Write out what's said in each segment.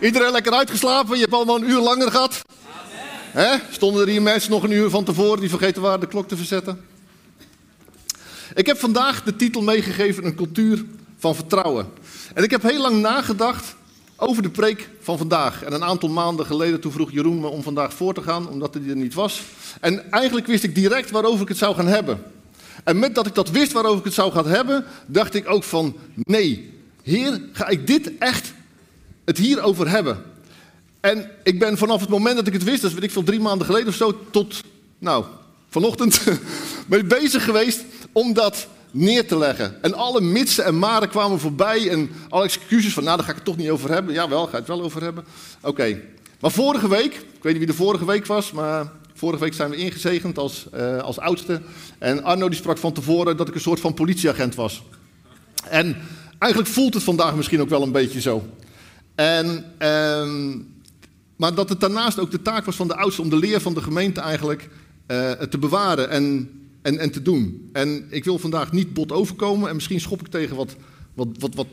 Iedereen lekker uitgeslapen? Je hebt allemaal een uur langer gehad? Hè? Stonden er hier mensen nog een uur van tevoren die vergeten waren de klok te verzetten? Ik heb vandaag de titel meegegeven Een cultuur van vertrouwen. En ik heb heel lang nagedacht over de preek van vandaag. En een aantal maanden geleden toen vroeg Jeroen me om vandaag voor te gaan, omdat hij er niet was. En eigenlijk wist ik direct waarover ik het zou gaan hebben. En met dat ik dat wist waarover ik het zou gaan hebben, dacht ik ook van nee, Heer, ga ik dit echt het hierover hebben? En ik ben vanaf het moment dat ik het wist, dat weet ik veel drie maanden geleden of zo, tot, nou, vanochtend, ben bezig geweest om dat neer te leggen. En alle mitsen en maren kwamen voorbij en alle excuses van, nou, daar ga ik het toch niet over hebben. Jawel, ga ik het wel over hebben. Oké. Maar vorige week, ik weet niet wie de vorige week was, maar vorige week zijn we ingezegend als, uh, als oudste. En Arno die sprak van tevoren dat ik een soort van politieagent was. En Eigenlijk voelt het vandaag misschien ook wel een beetje zo. En, um, maar dat het daarnaast ook de taak was van de oudste om de leer van de gemeente eigenlijk uh, te bewaren en, en, en te doen. En ik wil vandaag niet bot overkomen en misschien schop ik tegen wat, wat, wat, wat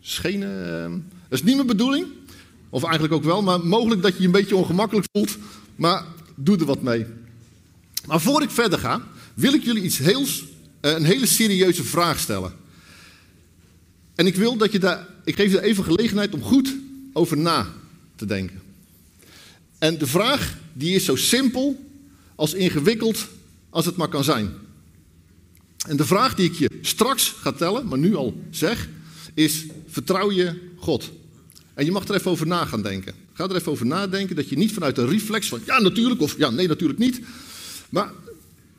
schenen. Uh, dat is niet mijn bedoeling, of eigenlijk ook wel, maar mogelijk dat je je een beetje ongemakkelijk voelt, maar doe er wat mee. Maar voor ik verder ga, wil ik jullie iets heels, uh, een hele serieuze vraag stellen. En ik wil dat je daar, ik geef je even gelegenheid om goed over na te denken. En de vraag die is zo simpel als ingewikkeld als het maar kan zijn. En de vraag die ik je straks ga tellen, maar nu al zeg, is: vertrouw je God? En je mag er even over na gaan denken. Ga er even over nadenken dat je niet vanuit een reflex van ja natuurlijk of ja nee natuurlijk niet, maar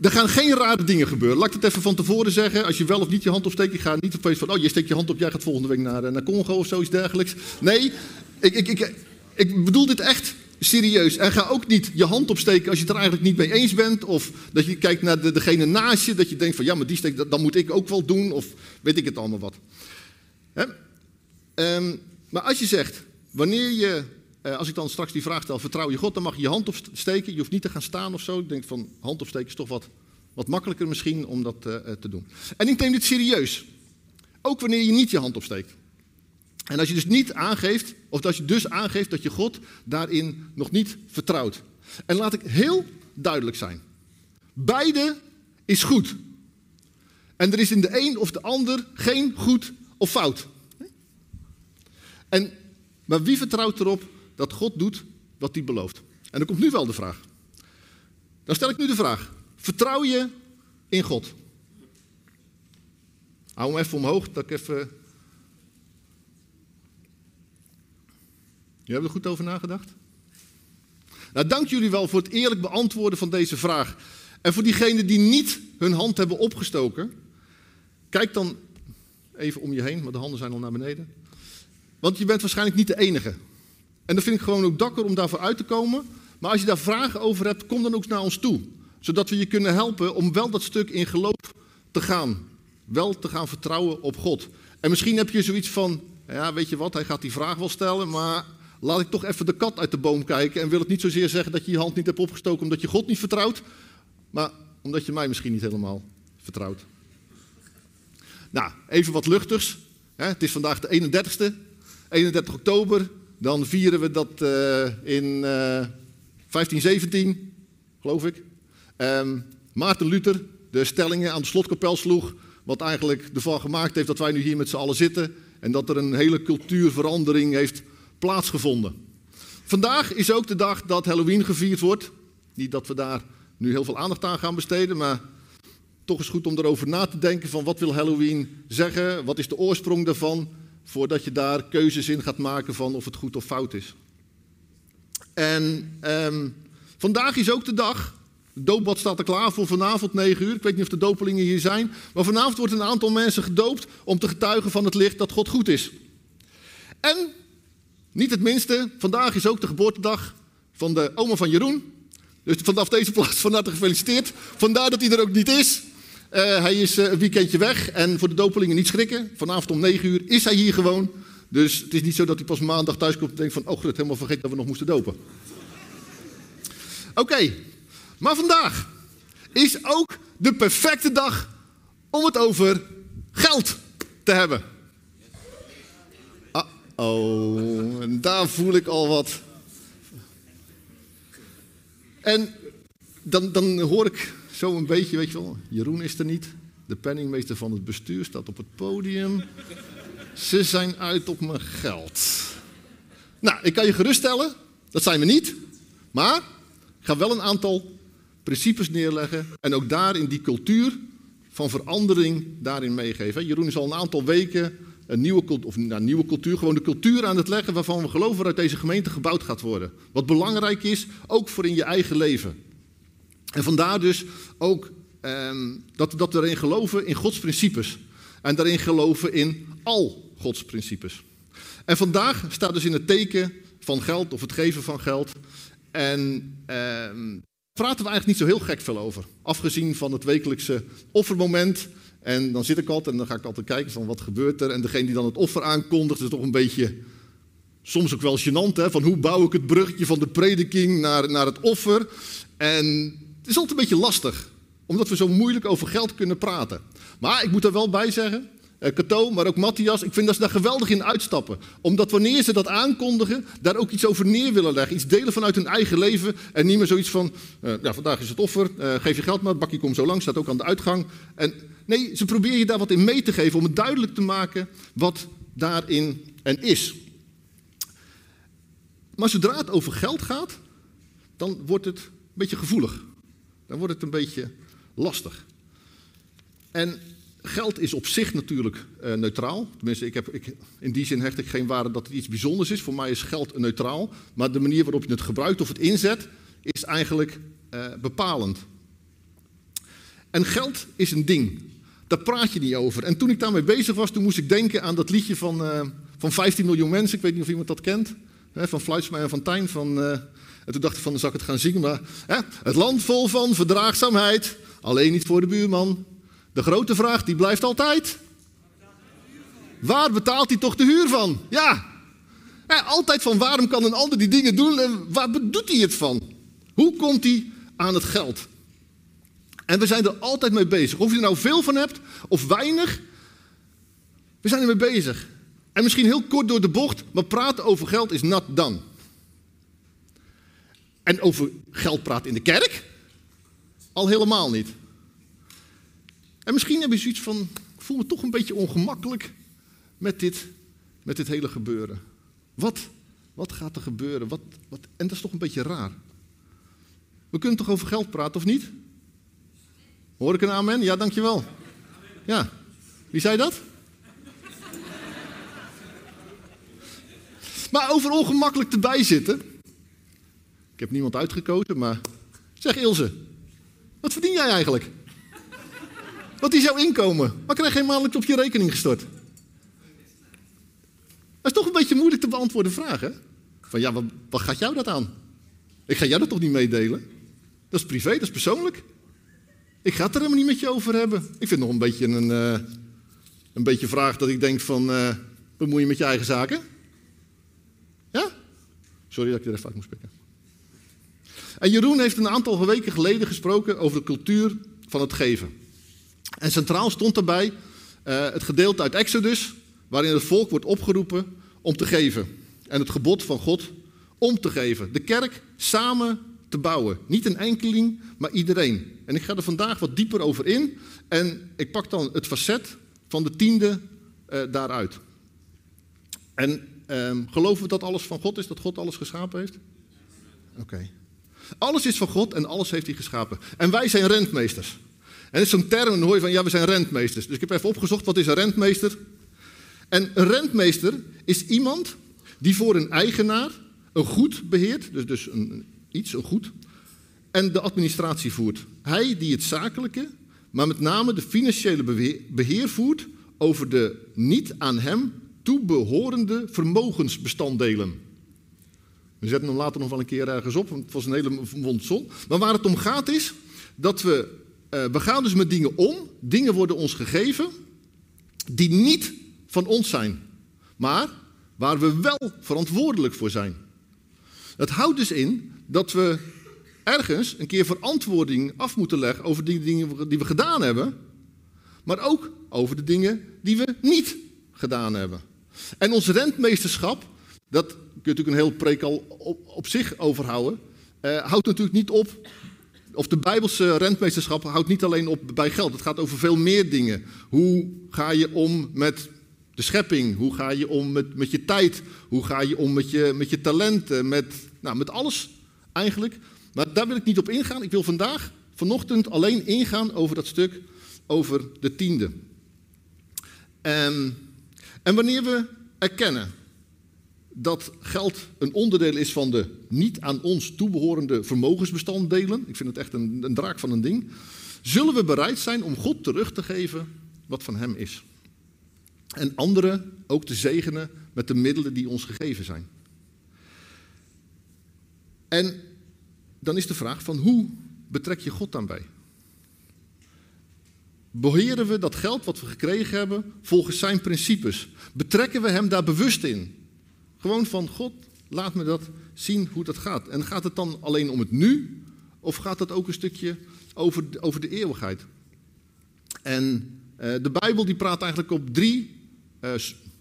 er gaan geen rare dingen gebeuren. Laat ik het even van tevoren zeggen. Als je wel of niet je hand opsteekt, ik ga niet opeens van, oh, je steekt je hand op, jij gaat volgende week naar, eh, naar Congo of zoiets dergelijks. Nee, ik, ik, ik, ik bedoel dit echt serieus. En ga ook niet je hand opsteken als je het er eigenlijk niet mee eens bent. Of dat je kijkt naar de, degene naast je, dat je denkt van, ja, maar die steekt, dat, moet ik ook wel doen. Of weet ik het allemaal wat. Um, maar als je zegt, wanneer je uh, als ik dan straks die vraag stel, vertrouw je God, dan mag je je hand opsteken. Je hoeft niet te gaan staan of zo. Ik denk van, hand opsteken is toch wat, wat makkelijker misschien om dat uh, te doen. En ik neem dit serieus. Ook wanneer je niet je hand opsteekt. En als je dus niet aangeeft, of als je dus aangeeft dat je God daarin nog niet vertrouwt. En laat ik heel duidelijk zijn. Beide is goed. En er is in de een of de ander geen goed of fout. En, maar wie vertrouwt erop dat God doet wat hij belooft. En dan komt nu wel de vraag. Dan stel ik nu de vraag. Vertrouw je in God? Hou hem even omhoog, dat ik even... Je hebt er goed over nagedacht? Nou, dank jullie wel voor het eerlijk beantwoorden van deze vraag. En voor diegenen die niet hun hand hebben opgestoken, kijk dan even om je heen, maar de handen zijn al naar beneden. Want je bent waarschijnlijk niet de enige. En dat vind ik gewoon ook dakker om daarvoor uit te komen. Maar als je daar vragen over hebt, kom dan ook naar ons toe. Zodat we je kunnen helpen om wel dat stuk in geloof te gaan. Wel te gaan vertrouwen op God. En misschien heb je zoiets van, ja weet je wat, hij gaat die vraag wel stellen, maar laat ik toch even de kat uit de boom kijken. En wil het niet zozeer zeggen dat je je hand niet hebt opgestoken omdat je God niet vertrouwt. Maar omdat je mij misschien niet helemaal vertrouwt. Nou, even wat luchters. Het is vandaag de 31ste, 31 oktober. Dan vieren we dat uh, in uh, 1517, geloof ik. Um, Maarten Luther de stellingen aan de slotkapel sloeg. Wat eigenlijk ervan gemaakt heeft dat wij nu hier met z'n allen zitten. En dat er een hele cultuurverandering heeft plaatsgevonden. Vandaag is ook de dag dat Halloween gevierd wordt. Niet dat we daar nu heel veel aandacht aan gaan besteden, maar toch is goed om erover na te denken van wat wil Halloween zeggen, wat is de oorsprong daarvan voordat je daar keuzes in gaat maken van of het goed of fout is. En um, vandaag is ook de dag. De doopbad staat er klaar voor vanavond 9 uur. Ik weet niet of de dopelingen hier zijn. Maar vanavond wordt een aantal mensen gedoopt om te getuigen van het licht dat God goed is. En Niet het minste, vandaag is ook de geboortedag van de oma van Jeroen. Dus vanaf deze plaats van harte gefeliciteerd. Vandaar dat hij er ook niet is. Uh, hij is uh, een weekendje weg en voor de dopelingen niet schrikken. Vanavond om 9 uur is hij hier gewoon. Dus het is niet zo dat hij pas maandag thuis komt en denkt van... oh, goed, helemaal vergeten dat we nog moesten dopen. Oké, maar vandaag is ook de perfecte dag om het over geld te hebben. Uh-oh, en daar voel ik al wat. En dan, dan hoor ik zo een beetje, weet je wel, Jeroen is er niet. De penningmeester van het bestuur staat op het podium. Ze zijn uit op mijn geld. Nou, ik kan je geruststellen, dat zijn we niet. Maar ik ga wel een aantal principes neerleggen. En ook daarin die cultuur van verandering daarin meegeven. Jeroen is al een aantal weken een nieuwe, of, nou, nieuwe cultuur, gewoon de cultuur aan het leggen waarvan we geloven dat deze gemeente gebouwd gaat worden. Wat belangrijk is, ook voor in je eigen leven. En vandaar dus ook ehm, dat, dat we erin geloven in Gods principes. En daarin geloven in al Gods principes. En vandaag staat dus in het teken van geld of het geven van geld. En ehm, praten we eigenlijk niet zo heel gek veel over. Afgezien van het wekelijkse offermoment. En dan zit ik altijd en dan ga ik altijd kijken van wat gebeurt er. En degene die dan het offer aankondigt is toch een beetje, soms ook wel gênant. Hè? Van hoe bouw ik het bruggetje van de prediking naar, naar het offer. En het is altijd een beetje lastig. Omdat we zo moeilijk over geld kunnen praten. Maar ik moet er wel bij zeggen, Cato, maar ook Matthias, ik vind dat ze daar geweldig in uitstappen. Omdat wanneer ze dat aankondigen, daar ook iets over neer willen leggen. Iets delen vanuit hun eigen leven. En niet meer zoiets van, uh, ja, vandaag is het offer, uh, geef je geld maar, het bakje komt zo lang, staat ook aan de uitgang. En nee, ze proberen je daar wat in mee te geven om het duidelijk te maken wat daarin en is. Maar zodra het over geld gaat, dan wordt het een beetje gevoelig. Dan wordt het een beetje lastig. En Geld is op zich natuurlijk uh, neutraal. Tenminste, ik heb, ik, in die zin hecht ik geen waarde dat het iets bijzonders is. Voor mij is geld neutraal. Maar de manier waarop je het gebruikt of het inzet, is eigenlijk uh, bepalend. En geld is een ding. Daar praat je niet over. En toen ik daarmee bezig was, toen moest ik denken aan dat liedje van, uh, van 15 miljoen mensen. Ik weet niet of iemand dat kent. Hè, van Fluitsma en van Tijn. Van, en toen dacht ik van, dan zal ik het gaan zingen. Maar hè, het land vol van verdraagzaamheid. Alleen niet voor de buurman. De grote vraag die blijft altijd. Waar betaalt hij toch de huur van? Ja. altijd van waarom kan een ander die dingen doen en waar doet hij het van? Hoe komt hij aan het geld? En we zijn er altijd mee bezig. Of je er nou veel van hebt of weinig, we zijn er mee bezig. En misschien heel kort door de bocht, maar praten over geld is nat dan. En over geld praten in de kerk? Al helemaal niet. En misschien heb je zoiets van, ik voel me toch een beetje ongemakkelijk met dit, met dit hele gebeuren. Wat, wat gaat er gebeuren? Wat, wat, en dat is toch een beetje raar. We kunnen toch over geld praten, of niet? Hoor ik een amen? Ja, dankjewel. Ja. Wie zei dat? Maar over ongemakkelijk te bijzitten. Heb niemand uitgekozen, maar zeg Ilse, wat verdien jij eigenlijk? Wat is jouw inkomen? Wat krijg je maandelijks op je rekening gestort? Dat is toch een beetje moeilijk te beantwoorden vraag, hè? Van ja, wat, wat gaat jou dat aan? Ik ga jou dat toch niet meedelen? Dat is privé, dat is persoonlijk. Ik ga het er helemaal niet met je over hebben. Ik vind het nog een beetje een, uh, een beetje vraag dat ik denk van... Uh, bemoei je met je eigen zaken? Ja? Sorry dat ik er even uit moest pikken. En Jeroen heeft een aantal weken geleden gesproken over de cultuur van het geven. En centraal stond daarbij uh, het gedeelte uit Exodus, waarin het volk wordt opgeroepen om te geven. En het gebod van God om te geven. De kerk samen te bouwen. Niet een enkeling, maar iedereen. En ik ga er vandaag wat dieper over in. En ik pak dan het facet van de tiende uh, daaruit. En um, geloven we dat alles van God is, dat God alles geschapen heeft? Oké. Alles is van God en alles heeft hij geschapen. En wij zijn rentmeesters. En dat is zo'n term, hoor je van, ja, we zijn rentmeesters. Dus ik heb even opgezocht, wat is een rentmeester? En een rentmeester is iemand die voor een eigenaar een goed beheert, dus, dus een, iets, een goed, en de administratie voert. Hij die het zakelijke, maar met name de financiële beheer voert over de niet aan hem toebehorende vermogensbestanddelen. We zetten hem later nog wel een keer ergens op, want het was een hele mond zon. Maar waar het om gaat is dat we, uh, we gaan dus met dingen om. Dingen worden ons gegeven die niet van ons zijn, maar waar we wel verantwoordelijk voor zijn. Het houdt dus in dat we ergens een keer verantwoording af moeten leggen over die dingen die we gedaan hebben, maar ook over de dingen die we niet gedaan hebben. En ons rentmeesterschap, dat je natuurlijk een heel preek al op, zich overhouden, uh, houdt natuurlijk niet op, of de Bijbelse rentmeesterschap houdt niet alleen op bij geld. Het gaat over veel meer dingen. Hoe ga je om met de schepping? Hoe ga je om met, met je tijd? Hoe ga je om met je, met je talenten? Met, nou, met alles eigenlijk. Maar daar wil ik niet op ingaan. Ik wil vandaag, vanochtend, alleen ingaan over dat stuk over de tiende. En, en wanneer we erkennen dat geld een onderdeel is van de niet aan ons toebehorende vermogensbestanddelen, ik vind het echt een, een draak van een ding, zullen we bereid zijn om God terug te geven wat van Hem is. En anderen ook te zegenen met de middelen die ons gegeven zijn. En dan is de vraag van hoe betrek je God dan bij? Beheren we dat geld wat we gekregen hebben volgens zijn principes? Betrekken we hem daar bewust in? Gewoon van God, laat me dat zien hoe dat gaat. En gaat het dan alleen om het nu? Of gaat het ook een stukje over, over de eeuwigheid? En uh, de Bijbel die praat eigenlijk op drie uh,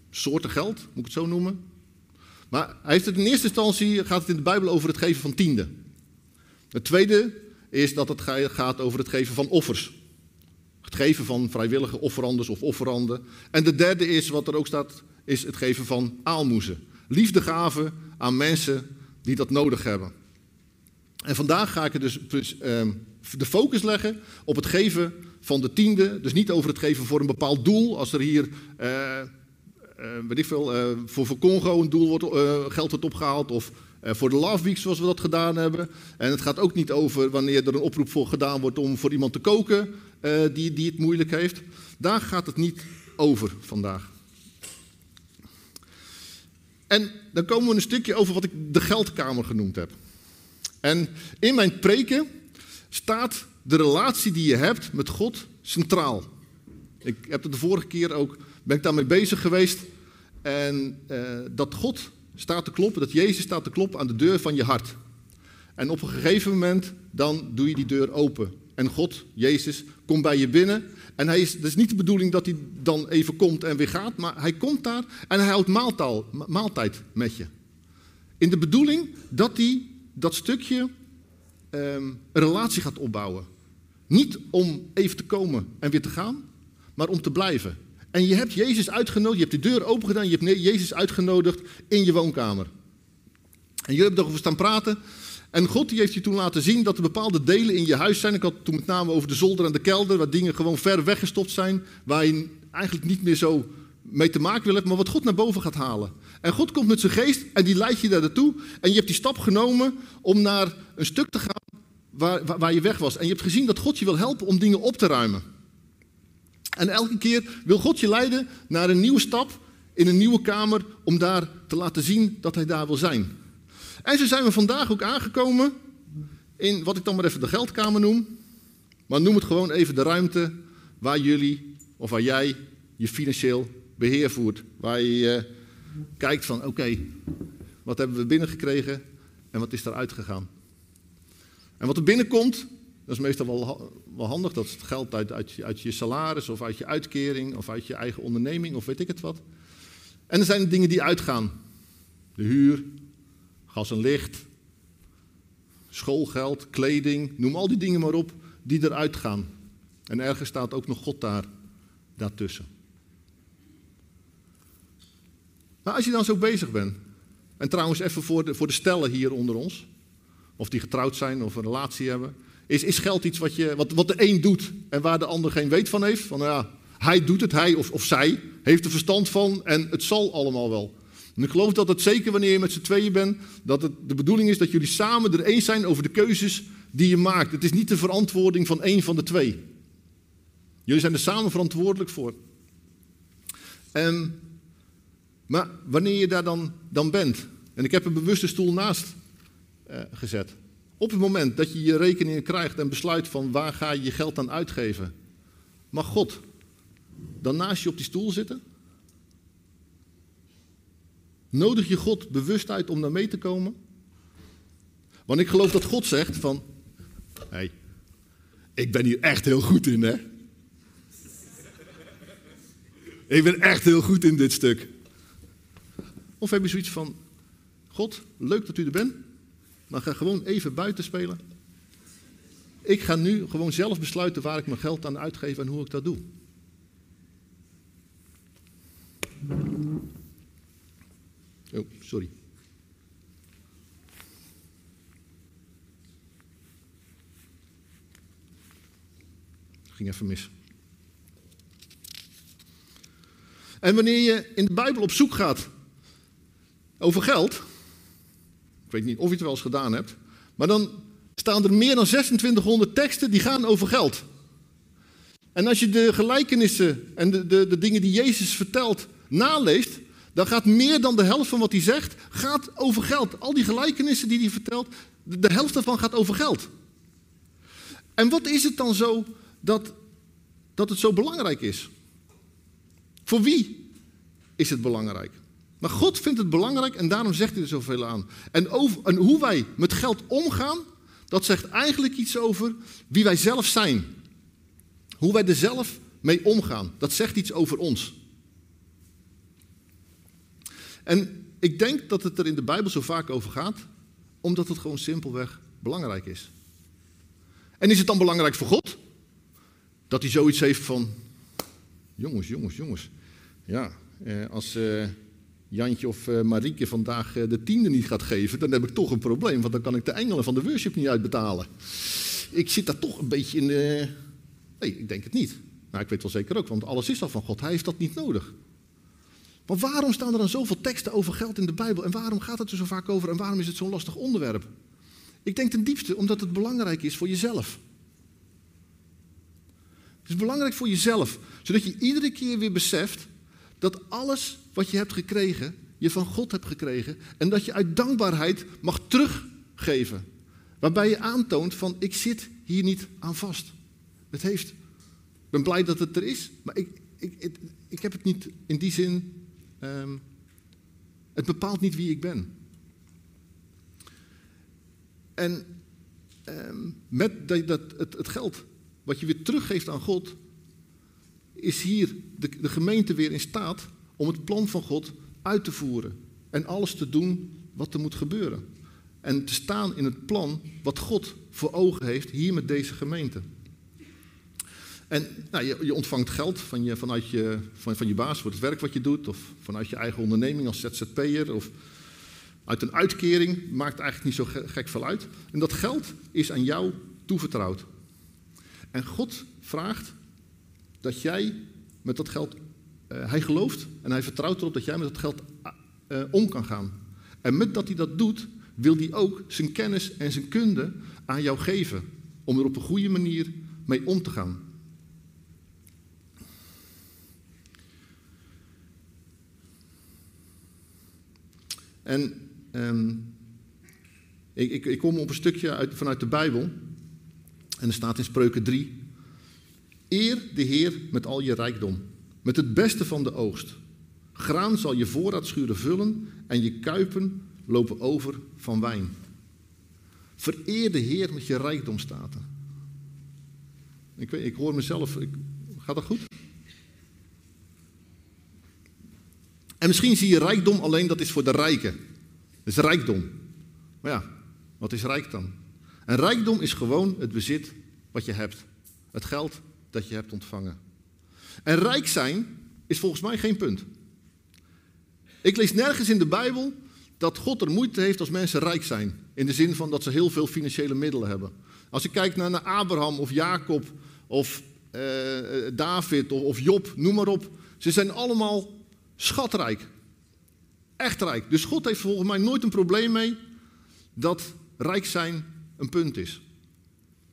soorten geld, moet ik het zo noemen. Maar hij heeft het in eerste instantie gaat het in de Bijbel over het geven van tiende. Het tweede is dat het gaat over het geven van offers. Het geven van vrijwillige offeranders of offeranden. En de derde is, wat er ook staat, is het geven van aalmoezen. Liefdegaven aan mensen die dat nodig hebben. En vandaag ga ik dus, dus ehm, de focus leggen op het geven van de tiende. Dus niet over het geven voor een bepaald doel. Als er hier, uh, weet ik veel, voor, voor Congo een doel wordt, geld wordt opgehaald. Of voor de Love Week zoals we dat gedaan hebben. En het gaat ook niet over wanneer er een oproep voor gedaan wordt om voor iemand te koken die, die het moeilijk heeft. Daar gaat het niet over vandaag. En dan komen we een stukje over wat ik de geldkamer genoemd heb. En in mijn preken staat de relatie die je hebt met God centraal. Ik heb het de vorige keer ook, ben ik daarmee bezig geweest. En eh, dat God staat te kloppen, dat Jezus staat te kloppen aan de deur van je hart. En op een gegeven moment, dan doe je die deur open. En God, Jezus, komt bij je binnen. En hij is, het is niet de bedoeling dat hij dan even komt en weer gaat, maar hij komt daar en hij houdt maaltijd met je. In de bedoeling dat hij dat stukje um, een relatie gaat opbouwen. Niet om even te komen en weer te gaan, maar om te blijven. En je hebt Jezus uitgenodigd, je hebt de deur open gedaan, je hebt Jezus uitgenodigd in je woonkamer. En jullie hebben erover staan praten. En God die heeft je toen laten zien dat er bepaalde delen in je huis zijn. Ik had toen met name over de zolder en de kelder, waar dingen gewoon ver weggestopt zijn, waar je eigenlijk niet meer zo mee te maken wil hebben, maar wat God naar boven gaat halen. En God komt met zijn geest en die leidt je daar naartoe. En je hebt die stap genomen om naar een stuk te gaan waar, waar je weg was. En je hebt gezien dat God je wil helpen om dingen op te ruimen. En elke keer wil God je leiden naar een nieuwe stap in een nieuwe kamer om daar te laten zien dat hij daar wil zijn. En zo zijn we vandaag ook aangekomen in wat ik dan maar even de geldkamer noem. Maar noem het gewoon even de ruimte waar jullie of waar jij je financieel beheer voert. Waar je uh, kijkt van oké, wat hebben we binnengekregen en wat is eruit gegaan. En wat er binnenkomt, dat is meestal wel, wel handig. Dat het geld uit, uit, uit, je salaris of uit je uitkering of uit je eigen onderneming of weet ik het wat. En er zijn dingen die uitgaan. De huur, gas en licht, schoolgeld, kleding, noem al die dingen maar op die eruit gaan. En ergens staat ook nog God daar, daartussen. Maar als je dan zo bezig bent, en trouwens even voor de, voor de stellen hier onder ons, of die getrouwd zijn of een relatie hebben, is, is geld iets wat, je, wat, wat de een doet en waar de ander geen weet van heeft? Van nou ja, hij doet het, hij of, of zij heeft er verstand van en het zal allemaal wel. En ik geloof dat het zeker wanneer je met z'n tweeën bent, dat het de bedoeling is dat jullie samen er eens zijn over de keuzes die je maakt. Het is niet de verantwoording van één van de twee. Jullie zijn er samen verantwoordelijk voor. En Maar wanneer je daar dan, dan bent, en ik heb een bewuste stoel naast uh, gezet. Op het moment dat je je rekeningen krijgt en besluit van waar ga je je geld aan uitgeven, mag God dan naast je op die stoel zitten? Nodig je God bewust uit om daar mee te komen? Want ik geloof dat God zegt van, hey, ik ben hier echt heel goed in, hè? Ik ben echt heel goed in dit stuk. Of heb je zoiets van, God, leuk dat u er bent, maar ga gewoon even buiten spelen. Ik ga nu gewoon zelf besluiten waar ik mijn geld aan uitgeef en hoe ik dat doe. Oh, sorry. Ging even mis. En wanneer je in de Bijbel op zoek gaat over geld, ik weet niet of je het wel eens gedaan hebt, maar dan staan er meer dan 2600 teksten die gaan over geld. En als je de gelijkenissen en de, de, de dingen die Jezus vertelt naleest, dan gaat meer dan de helft van wat hij zegt, gaat over geld. Al die gelijkenissen die hij vertelt, de helft daarvan gaat over geld. En wat is het dan zo dat, dat het zo belangrijk is? Voor wie is het belangrijk? Maar God vindt het belangrijk en daarom zegt hij er zoveel aan. En, over, en hoe wij met geld omgaan, dat zegt eigenlijk iets over wie wij zelf zijn. Hoe wij er zelf mee omgaan, dat zegt iets over ons. En ik denk dat het er in de Bijbel zo vaak over gaat, omdat het gewoon simpelweg belangrijk is. En is het dan belangrijk voor God? Dat hij zoiets heeft van, jongens, jongens, jongens. Ja, eh, als eh, Jantje of eh, Marieke vandaag eh, de tiende niet gaat geven, dan heb ik toch een probleem, want dan kan ik de engelen van de worship niet uitbetalen. Ik zit daar toch een beetje in. Nee, ik denk het niet. Nou, ik weet wel zeker ook, want alles is al van God. Hij heeft dat niet nodig. Maar waarom staan er dan zoveel teksten over geld in de Bijbel? En waarom gaat het er zo vaak over? En waarom is het zo'n lastig onderwerp? Ik denk ten diepste omdat het belangrijk is voor jezelf. Het is belangrijk voor jezelf, zodat je iedere keer weer beseft dat alles wat je hebt gekregen, je van God hebt gekregen en dat je uit dankbaarheid mag teruggeven. Waarbij je aantoont van ik zit hier niet aan vast. Het heeft, ik ben blij dat het er is, maar ik, ik, ik, ik heb het niet in die zin Um, het bepaalt niet wie ik ben. En um, met dat, het, het, geld wat je weer teruggeeft aan God, is hier de gemeente weer in staat om het plan van God uit te voeren. En alles te doen wat er moet gebeuren. En te staan in het plan wat God voor ogen heeft hier met deze gemeente. En nou, je, je, ontvangt geld van je, vanuit je, van, van je baas voor het werk wat je doet, of vanuit je eigen onderneming als ZZP'er, of uit een uitkering, maakt eigenlijk niet zo gek veel uit. En dat geld is aan jou toevertrouwd. En God vraagt dat jij met dat geld, uh, hij gelooft en hij vertrouwt erop dat jij met dat geld uh, om kan gaan. En met dat hij dat doet, wil hij ook zijn kennis en zijn kunde aan jou geven. Om er op een goede manier mee om te gaan. En um, ik, ik, ik, kom op een stukje uit, vanuit de Bijbel. En er staat in Spreuken 3. Eer de Heer met al je rijkdom, met het beste van de oogst. Graan zal je voorraadschuren vullen en je kuipen lopen over van wijn. Vereer de Heer met je rijkdomstaten. Ik, weet, ik hoor mezelf, ik, gaat dat goed? En misschien zie je rijkdom alleen dat is voor de rijken. Dat is rijkdom. Maar ja, wat is rijk dan? En rijkdom is gewoon het bezit wat je hebt. Het geld dat je hebt ontvangen. En rijk zijn is volgens mij geen punt. Ik lees nergens in de Bijbel dat God er moeite heeft als mensen rijk zijn. In de zin van dat ze heel veel financiële middelen hebben. Als ik kijk naar, Abraham of Jacob of uh, David of, of Job, noem maar op. Ze zijn allemaal Schatrijk. Echt rijk. Dus God heeft volgens mij nooit een probleem mee dat rijk zijn een punt is.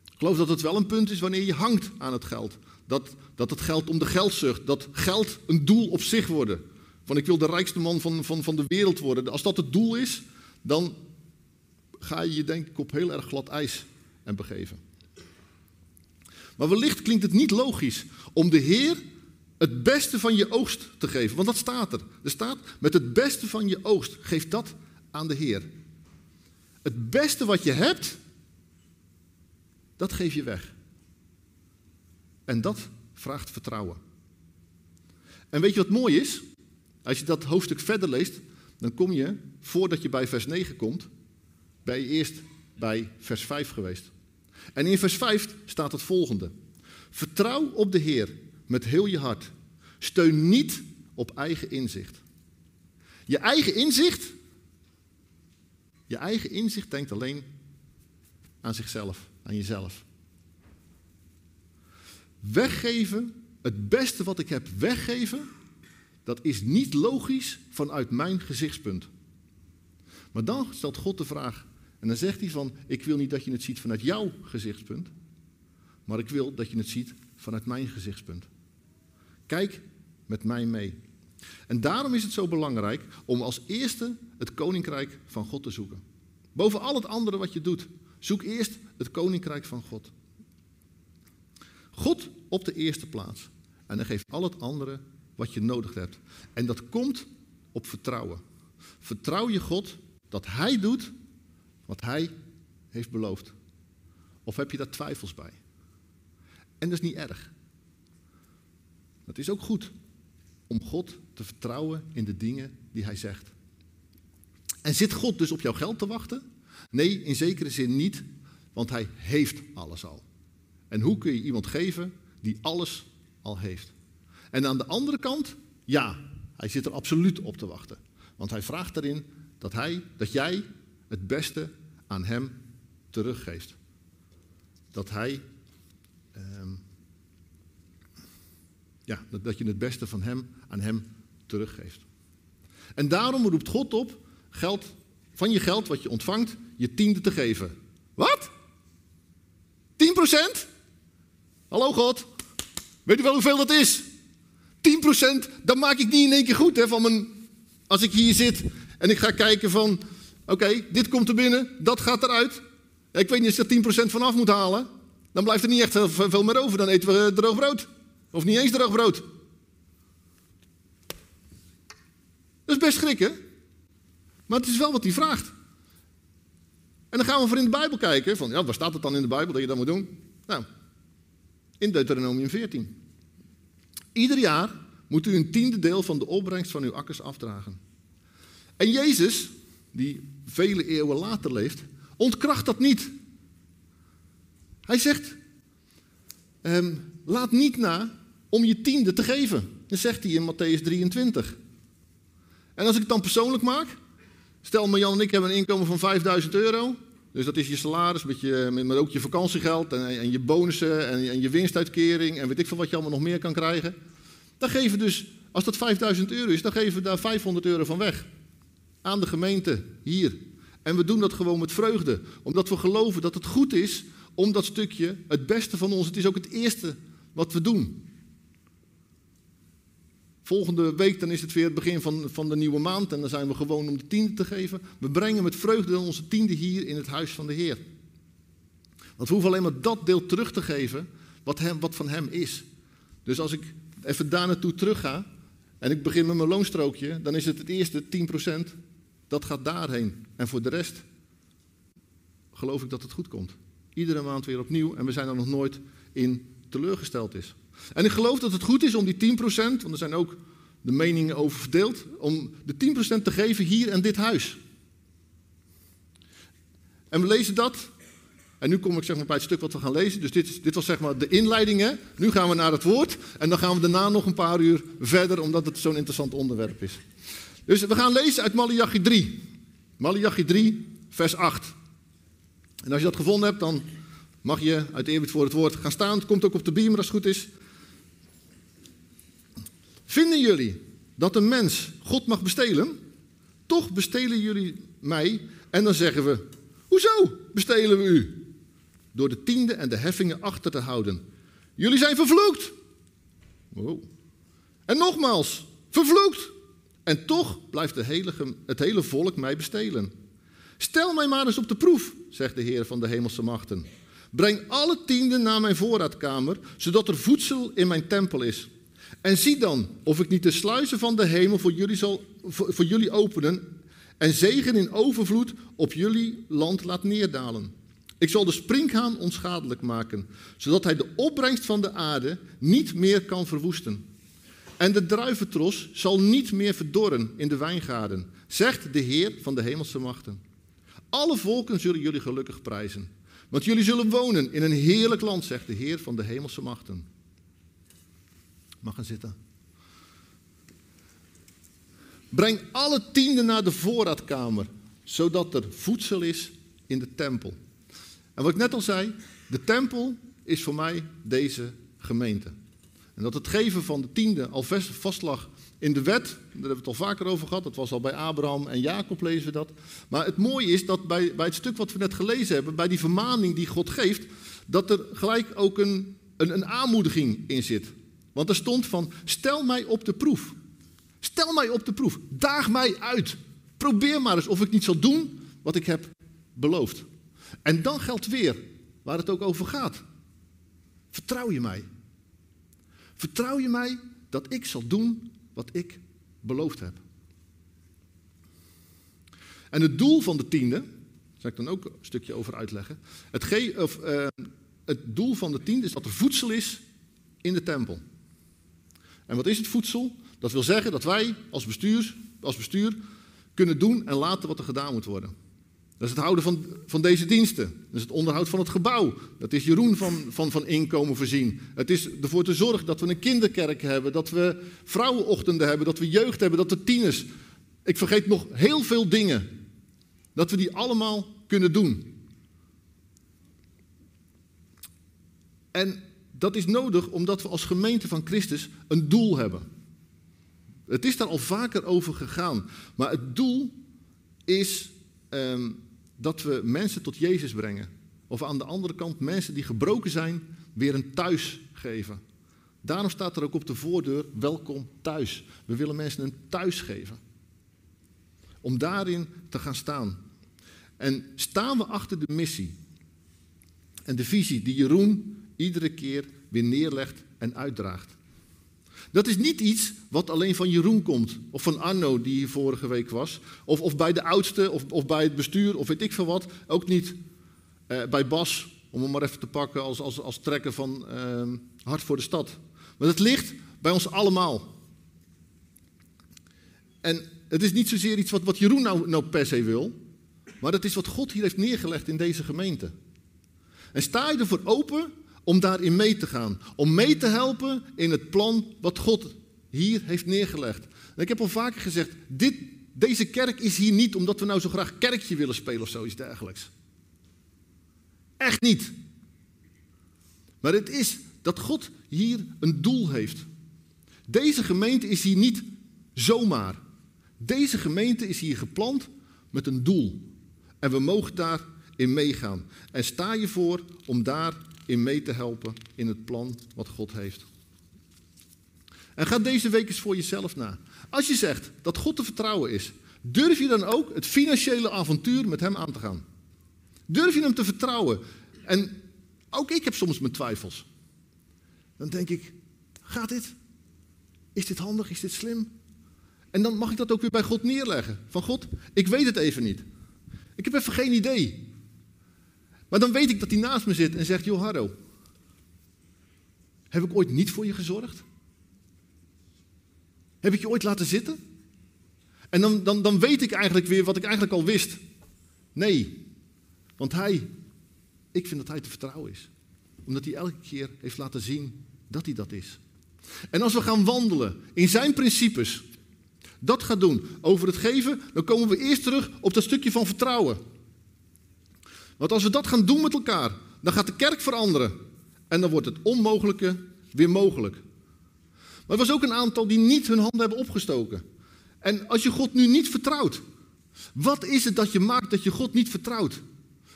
Ik geloof dat het wel een punt is wanneer je hangt aan het geld. Dat, dat het geld om de geldzucht, dat geld een doel op zich worden. van ik wil de rijkste man van, van, van de wereld worden. Als dat het doel is, dan ga je je denk ik op heel erg glad ijs en begeven. Maar wellicht klinkt het niet logisch om de Heer het beste van je oogst te geven. Want dat staat er. Er staat, met het beste van je oogst, geef dat aan de Heer. Het beste wat je hebt, dat geef je weg. En dat vraagt vertrouwen. En weet je wat mooi is? Als je dat hoofdstuk verder leest, dan kom je, voordat je bij vers 9 komt, ben je eerst bij vers 5 geweest. En in vers 5 staat het volgende. Vertrouw op de Heer met heel je hart. Steun niet op eigen inzicht. Je eigen inzicht, je eigen inzicht denkt alleen aan zichzelf, aan jezelf. Weggeven, het beste wat ik heb weggeven, dat is niet logisch vanuit mijn gezichtspunt. Maar dan stelt God de vraag, en dan zegt hij van, ik wil niet dat je het ziet vanuit jouw gezichtspunt, maar ik wil dat je het ziet vanuit mijn gezichtspunt. Kijk met mij mee. En daarom is het zo belangrijk om als eerste het koninkrijk van God te zoeken. Boven al het andere wat je doet, zoek eerst het koninkrijk van God. God op de eerste plaats. En dan geeft al het andere wat je nodig hebt. En dat komt op vertrouwen. Vertrouw je God dat Hij doet wat Hij heeft beloofd. Of heb je daar twijfels bij? En dat is niet erg. Het is ook goed om God te vertrouwen in de dingen die Hij zegt. En zit God dus op jouw geld te wachten? Nee, in zekere zin niet, want Hij heeft alles al. En hoe kun je iemand geven die alles al heeft? En aan de andere kant, ja, Hij zit er absoluut op te wachten. Want Hij vraagt erin dat, hij, dat jij het beste aan Hem teruggeeft. Dat Hij ehm, ja, dat, je het beste van hem aan hem teruggeeft. En daarom roept God op geld, van je geld wat je ontvangt, je tiende te geven. Wat? 10%? Hallo God, weet u wel hoeveel dat is? 10%, dan maak ik niet in één keer goed hè, van mijn, als ik hier zit en ik ga kijken van, oké, dit komt er binnen, dat gaat eruit. Ik weet niet of ik er 10% vanaf moet halen. Dan blijft er niet echt veel meer over, dan eten we droog brood. Of niet eens droog brood. Dat is best schrikken. Maar het is wel wat hij vraagt. En dan gaan we voor in de Bijbel kijken. Van, ja, waar staat het dan in de Bijbel dat je dat moet doen? Nou, in Deuteronomium 14. Ieder jaar moet u een tiende deel van de opbrengst van uw akkers afdragen. En Jezus, die vele eeuwen later leeft, ontkracht dat niet. Hij zegt, ehm, laat niet na om je tiende te geven. Dat zegt hij in Matthäus 23. En als ik het dan persoonlijk maak, stel Marjan en ik hebben een inkomen van 5000 euro. Dus dat is je salaris, je, met ook je vakantiegeld en, en je bonussen en, en, je winstuitkering en weet ik veel wat je allemaal nog meer kan krijgen. Dan geven we dus, als dat 5000 euro is, dan geven we daar 500 euro van weg. Aan de gemeente, hier. En we doen dat gewoon met vreugde. Omdat we geloven dat het goed is om dat stukje, het beste van ons, het is ook het eerste wat we doen. Volgende week dan is het weer het begin van, van de nieuwe maand en dan zijn we gewoon om de tiende te geven. We brengen met vreugde onze tiende hier in het huis van de Heer. Want we hoeven alleen maar dat deel terug te geven wat, hem, wat van hem is. Dus als ik even daar naartoe terug ga en ik begin met mijn loonstrookje, dan is het het eerste 10%, dat gaat daarheen. En voor de rest geloof ik dat het goed komt. Iedere maand weer opnieuw en we zijn er nog nooit in teleurgesteld is. En ik geloof dat het goed is om die 10%, want er zijn ook de meningen over verdeeld, om de 10% te geven hier in dit huis. En we lezen dat. En nu kom ik zeg maar bij het stuk wat we gaan lezen. Dus dit, dit was zeg maar de inleiding. Hè? Nu gaan we naar het woord. En dan gaan we daarna nog een paar uur verder, omdat het zo'n interessant onderwerp is. Dus we gaan lezen uit Malachi 3. Malachi 3, vers 8. En als je dat gevonden hebt, dan mag je uit eerbied voor het woord gaan staan. Het komt ook op de beamer als het goed is. Vinden jullie dat een mens God mag bestelen? Toch bestelen jullie mij. En dan zeggen we: Hoezo bestelen we u? Door de tiende en de heffingen achter te houden. Jullie zijn vervloekt. Wow. En nogmaals, vervloekt. En toch blijft de het hele volk mij bestelen. Stel mij maar eens op de proef, zegt de Heer van de hemelse machten. Breng alle tienden naar mijn voorraadkamer, zodat er voedsel in mijn tempel is. En zie dan of ik niet de sluizen van de hemel voor jullie, zal, voor, jullie openen en zegen in overvloed op jullie land laat neerdalen. Ik zal de sprinkhaan onschadelijk maken, zodat hij de opbrengst van de aarde niet meer kan verwoesten. En de druiventros zal niet meer verdorren in de wijngaarden, zegt de Heer van de hemelse machten. Alle volken zullen jullie gelukkig prijzen, want jullie zullen wonen in een heerlijk land, zegt de Heer van de hemelse machten. Mag gaan zitten. Breng alle tienden naar de voorraadkamer, zodat er voedsel is in de tempel. En wat ik net al zei, de tempel is voor mij deze gemeente. En dat het geven van de tiende al vast lag in de wet, daar hebben we het al vaker over gehad, dat was al bij Abraham en Jacob lezen we dat. Maar het mooie is dat bij, bij het stuk wat we net gelezen hebben, bij die vermaning die God geeft, dat er gelijk ook een, een, een aanmoediging in zit. Want er stond van, stel mij op de proef. Stel mij op de proef. Daag mij uit. Probeer maar eens of ik niet zal doen wat ik heb beloofd. En dan geldt weer waar het ook over gaat. Vertrouw je mij? Vertrouw je mij dat ik zal doen wat ik beloofd heb? En het doel van de tiende, zal ik dan ook een stukje over uitleggen. Het, of, uh, het doel van de tiende is dat er voedsel is in de tempel. En wat is het voedsel? Dat wil zeggen dat wij als bestuur, als bestuur kunnen doen en laten wat er gedaan moet worden. Dat is het houden van, van deze diensten. Dat is het onderhoud van het gebouw. Dat is Jeroen van, van, van inkomen voorzien. Het is ervoor te zorgen dat we een kinderkerk hebben. Dat we vrouwenochtenden hebben. Dat we jeugd hebben. Dat we tieners. Ik vergeet nog heel veel dingen. Dat we die allemaal kunnen doen. En dat is nodig omdat we als gemeente van Christus een doel hebben. Het is daar al vaker over gegaan. Maar het doel is um, dat we mensen tot Jezus brengen. Of aan de andere kant mensen die gebroken zijn weer een thuis geven. Daarom staat er ook op de voordeur: welkom thuis. We willen mensen een thuis geven. Om daarin te gaan staan. En staan we achter de missie en de visie die Jeroen iedere keer weer neerlegt en uitdraagt. Dat is niet iets wat alleen van Jeroen komt, of van Arno, die hier vorige week was, of, of bij de oudste, of, of bij het bestuur, of weet ik veel wat. Ook niet eh, bij Bas, om hem maar even te pakken als, als, als trekker van eh, Hart voor de Stad. Maar het ligt bij ons allemaal. En het is niet zozeer iets wat, wat Jeroen nou, nou per se wil, maar het is wat God hier heeft neergelegd in deze gemeente. En sta je ervoor open om daarin mee te gaan. Om mee te helpen in het plan wat God hier heeft neergelegd. En ik heb al vaker gezegd, dit, deze kerk is hier niet omdat we nou zo graag kerkje willen spelen of zoiets dergelijks. Echt niet. Maar het is dat God hier een doel heeft. Deze gemeente is hier niet zomaar. Deze gemeente is hier gepland met een doel. En we mogen daarin meegaan. En sta je voor om daar in mee te helpen in het plan wat God heeft. En ga deze week eens voor jezelf na. Als je zegt dat God te vertrouwen is, durf je dan ook het financiële avontuur met Hem aan te gaan? Durf je Hem te vertrouwen? En ook ik heb soms mijn twijfels. Dan denk ik, gaat dit? Is dit handig? Is dit slim? En dan mag ik dat ook weer bij God neerleggen. Van God, ik weet het even niet. Ik heb even geen idee. Maar dan weet ik dat hij naast me zit en zegt: Joh, Harro, heb ik ooit niet voor je gezorgd? Heb ik je ooit laten zitten? En dan, dan, dan weet ik eigenlijk weer wat ik eigenlijk al wist. Nee, want hij, ik vind dat hij te vertrouwen is. Omdat hij elke keer heeft laten zien dat hij dat is. En als we gaan wandelen in zijn principes, dat gaat doen over het geven, dan komen we eerst terug op dat stukje van vertrouwen. Want als we dat gaan doen met elkaar, dan gaat de kerk veranderen. En dan wordt het onmogelijke weer mogelijk. Maar er was ook een aantal die niet hun handen hebben opgestoken. En als je God nu niet vertrouwt, wat is het dat je maakt dat je God niet vertrouwt?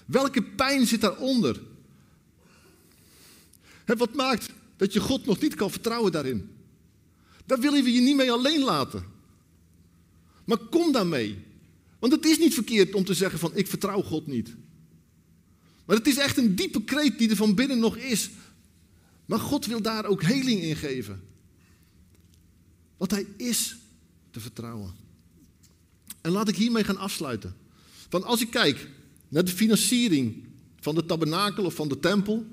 Welke pijn zit daaronder? En wat maakt dat je God nog niet kan vertrouwen daarin? Daar willen we je niet mee alleen laten. Maar kom daarmee. Want het is niet verkeerd om te zeggen van ik vertrouw God niet. Maar het is echt een diepe kreet die er van binnen nog is. Maar God wil daar ook heling in geven. Want hij is te vertrouwen. En laat ik hiermee gaan afsluiten. Want als ik kijk naar de financiering van de tabernakel of van de tempel,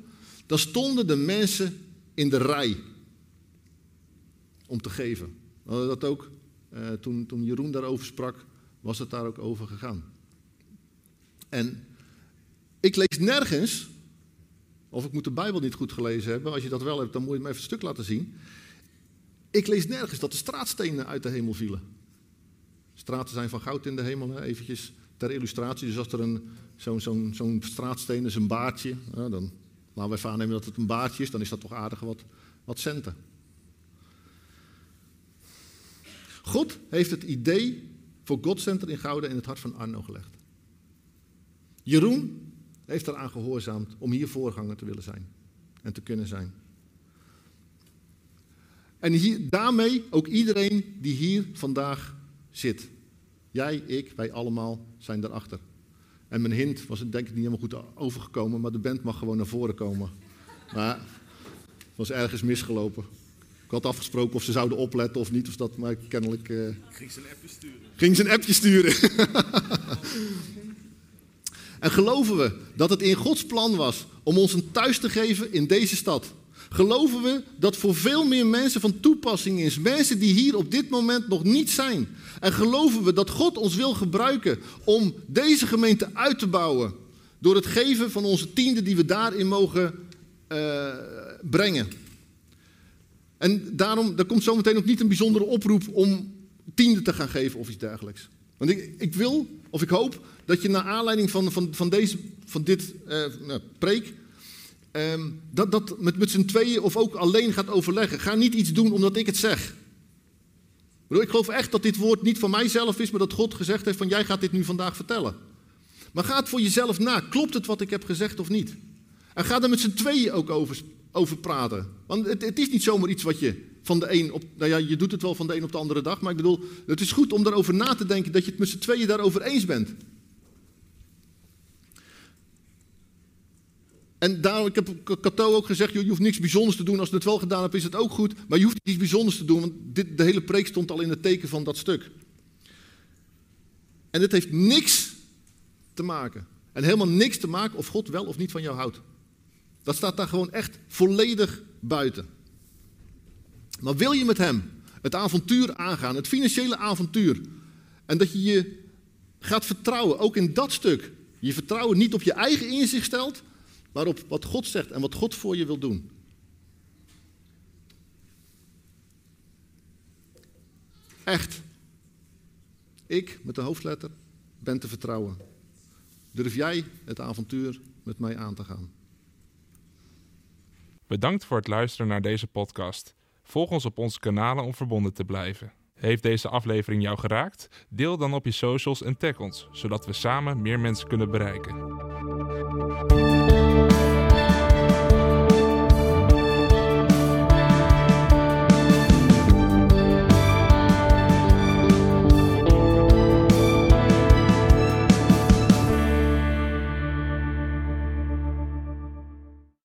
dan stonden de mensen in de rij om te geven. We hadden dat ook, eh, toen, toen Jeroen daarover sprak, was het daar ook over gegaan. En ik lees nergens, of ik moet de Bijbel niet goed gelezen hebben, als je dat wel hebt, dan moet je me even een stuk laten zien. Ik lees nergens dat de straatstenen uit de hemel vielen. Straten zijn van goud in de hemel, hè? eventjes ter illustratie. Dus als er een, zo'n, zo'n, zo'n straatsteen is, een baardje, dan laten we even dat het een baardje is, dan is dat toch aardig wat, wat centen. God heeft het idee voor God Center in Gouden in het hart van Arno gelegd. Jeroen heeft eraan gehoorzaamd om hier voorganger te willen zijn en te kunnen zijn. En hier, daarmee ook iedereen die hier vandaag zit. Jij, ik, wij allemaal zijn daarachter. En mijn hint was denk ik niet helemaal goed overgekomen, maar de band mag gewoon naar voren komen. Maar het was ergens misgelopen. Ik had afgesproken of ze zouden opletten of niet, of dat, maar kennelijk... Uh... Ging ze een appje sturen. Ging ze een appje sturen. en geloven we dat het in Gods plan was om ons een thuis te geven in deze stad? Geloven we dat voor veel meer mensen van toepassing is, mensen die hier op dit moment nog niet zijn? En geloven we dat God ons wil gebruiken om deze gemeente uit te bouwen door het geven van onze tiende die we daarin mogen uh, brengen? En daarom, er komt zometeen ook niet een bijzondere oproep om tiende te gaan geven of iets dergelijks. Want ik, ik wil, of ik hoop, dat je naar aanleiding van, van, van, deze, van dit uh, nou, preek, um, dat, dat met, met z'n tweeën of ook alleen gaat overleggen. Ga niet iets doen omdat ik het zeg. Ik geloof echt dat dit woord niet van mijzelf is, maar dat God gezegd heeft van jij gaat dit nu vandaag vertellen. Maar ga het voor jezelf na. Klopt het wat ik heb gezegd of niet? En ga er met z'n tweeën ook over, over praten. Want het, het, is niet zomaar iets wat je van de een op. Nou ja, je doet het wel van de een op de andere dag. Maar ik bedoel, het is goed om daarover na te denken dat je het met z'n tweeën daarover eens bent. En daarom, ik heb Cato ook gezegd, je hoeft niks bijzonders te doen. Als je het wel gedaan hebt, is het ook goed. Maar je hoeft niets bijzonders te doen, want dit, de hele preek stond al in het teken van dat stuk. En het heeft niks te maken. En helemaal niks te maken of God wel of niet van jou houdt. Dat staat daar gewoon echt volledig buiten. Maar wil je met hem het avontuur aangaan, het financiële avontuur, en dat je je gaat vertrouwen, ook in dat stuk, je vertrouwen niet op je eigen inzicht stelt, maar op wat God zegt en wat God voor je wil doen. Echt. Ik, met de hoofdletter, ben te vertrouwen. Durf jij het avontuur met mij aan te gaan? Bedankt voor het luisteren naar deze podcast. Volg ons op onze kanalen om verbonden te blijven. Heeft deze aflevering jou geraakt? Deel dan op je socials en tag ons, zodat we samen meer mensen kunnen bereiken.